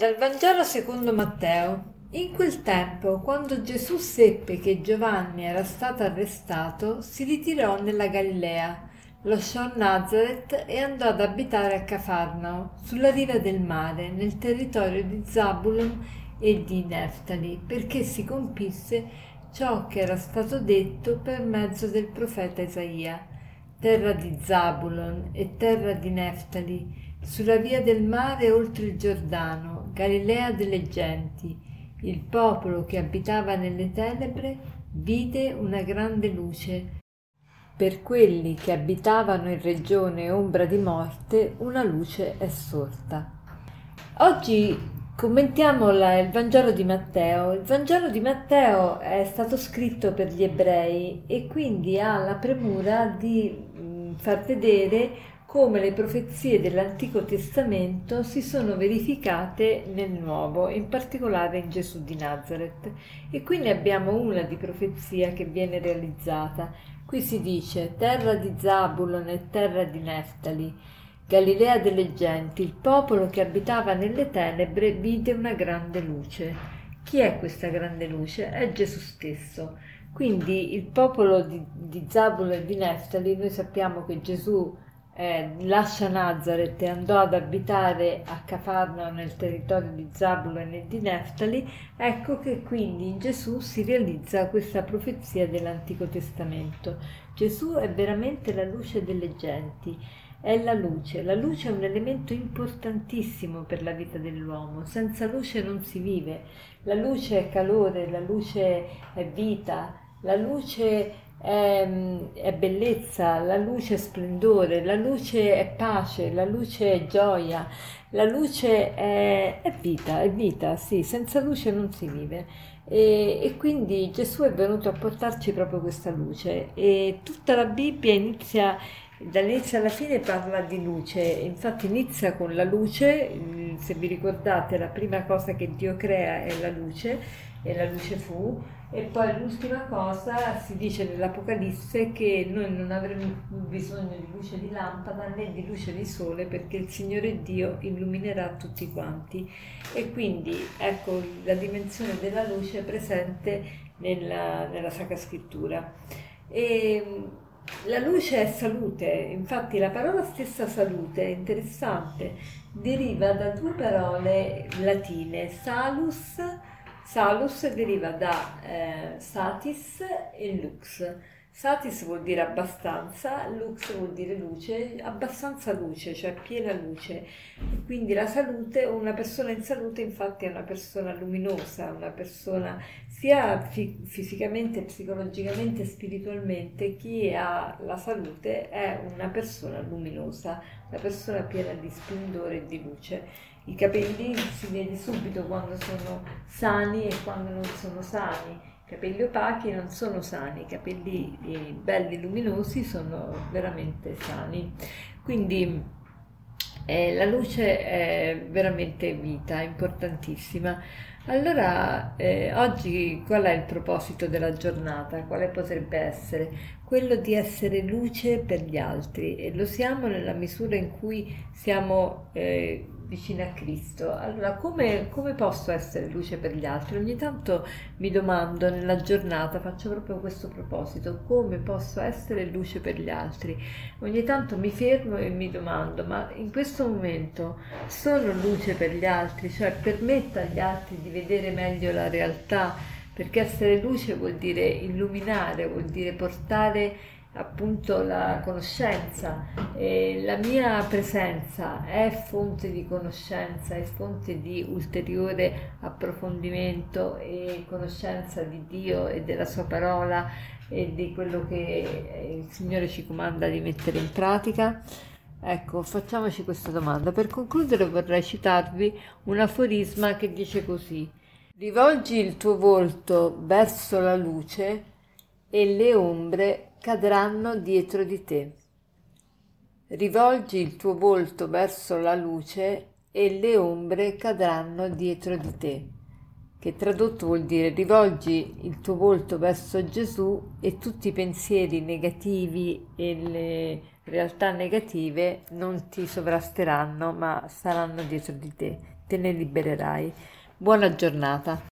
Dal Vangelo secondo Matteo. In quel tempo, quando Gesù seppe che Giovanni era stato arrestato, si ritirò nella Galilea, lasciò Nazareth e andò ad abitare a Cafarnao, sulla riva del mare, nel territorio di Zabulon e di Neftali, perché si compisse ciò che era stato detto per mezzo del profeta Isaia. Terra di Zabulon e terra di Neftali, sulla via del mare oltre il Giordano, Galilea delle genti, il popolo che abitava nelle tenebre vide una grande luce. Per quelli che abitavano in regione ombra di morte, una luce è sorta. Oggi commentiamo la, il Vangelo di Matteo. Il Vangelo di Matteo è stato scritto per gli ebrei e quindi ha la premura di mh, far vedere come le profezie dell'Antico Testamento si sono verificate nel Nuovo, in particolare in Gesù di Nazareth. E qui ne abbiamo una di profezia che viene realizzata. Qui si dice terra di Zabulon e terra di Neftali, Galilea delle genti, il popolo che abitava nelle tenebre vide una grande luce. Chi è questa grande luce? È Gesù stesso. Quindi il popolo di, di Zabulon e di Neftali, noi sappiamo che Gesù eh, lascia Nazareth e andò ad abitare a Cafarnao nel territorio di Zabulon e di Neftali, ecco che quindi in Gesù si realizza questa profezia dell'Antico Testamento. Gesù è veramente la luce delle genti, è la luce. La luce è un elemento importantissimo per la vita dell'uomo. Senza luce non si vive. La luce è calore, la luce è vita, la luce è, è, bellezza, la luce è splendore, la luce è pace, la luce è gioia, la luce è, è vita, è vita, sì, senza luce non si vive. E, e, quindi Gesù è venuto a portarci proprio questa luce e tutta la Bibbia inizia dall'inizio alla fine parla di luce, infatti inizia con la luce, se vi ricordate la prima cosa che Dio crea è la luce e la luce fu e poi l'ultima cosa si dice nell'Apocalisse che noi non avremo bisogno di luce di lampada né di luce di sole perché il Signore Dio illuminerà tutti quanti. E quindi ecco la dimensione della luce presente nella, nella Sacra Scrittura. E, la luce è salute, infatti la parola stessa salute è interessante, deriva da due parole latine, salus Salus deriva da eh, satis e lux. Satis vuol dire abbastanza, lux vuol dire luce, abbastanza luce, cioè piena luce. Quindi la salute, una persona in salute infatti è una persona luminosa, una persona sia fi- fisicamente, psicologicamente, spiritualmente, chi ha la salute è una persona luminosa, una persona piena di splendore e di luce. I capelli si vede subito quando sono sani e quando non sono sani. Capelli opachi non sono sani, i capelli belli luminosi sono veramente sani. Quindi eh, la luce è veramente vita, importantissima. Allora, eh, oggi qual è il proposito della giornata? Quale potrebbe essere? Quello di essere luce per gli altri e lo siamo nella misura in cui siamo eh, vicina a Cristo. Allora, come, come, posso essere luce per gli altri? Ogni tanto mi domando nella giornata, faccio proprio questo proposito, come posso essere luce per gli altri? Ogni tanto mi fermo e mi domando, ma in questo momento sono luce per gli altri? Cioè permetto agli altri di vedere meglio la realtà? Perché essere luce vuol dire illuminare, vuol dire portare appunto la conoscenza e la mia presenza è fonte di conoscenza, è fonte di ulteriore approfondimento e conoscenza di Dio e della sua parola e di quello che il Signore ci comanda di mettere in pratica. Ecco, facciamoci questa domanda. Per concludere vorrei citarvi un aforisma che dice così: Rivolgi il tuo volto verso la luce e le ombre cadranno dietro di te. Rivolgi il tuo volto verso la luce e le ombre cadranno dietro di te, che tradotto vuol dire rivolgi il tuo volto verso Gesù e tutti i pensieri negativi e le realtà negative non ti sovrasteranno ma saranno dietro di te, te ne libererai. Buona giornata.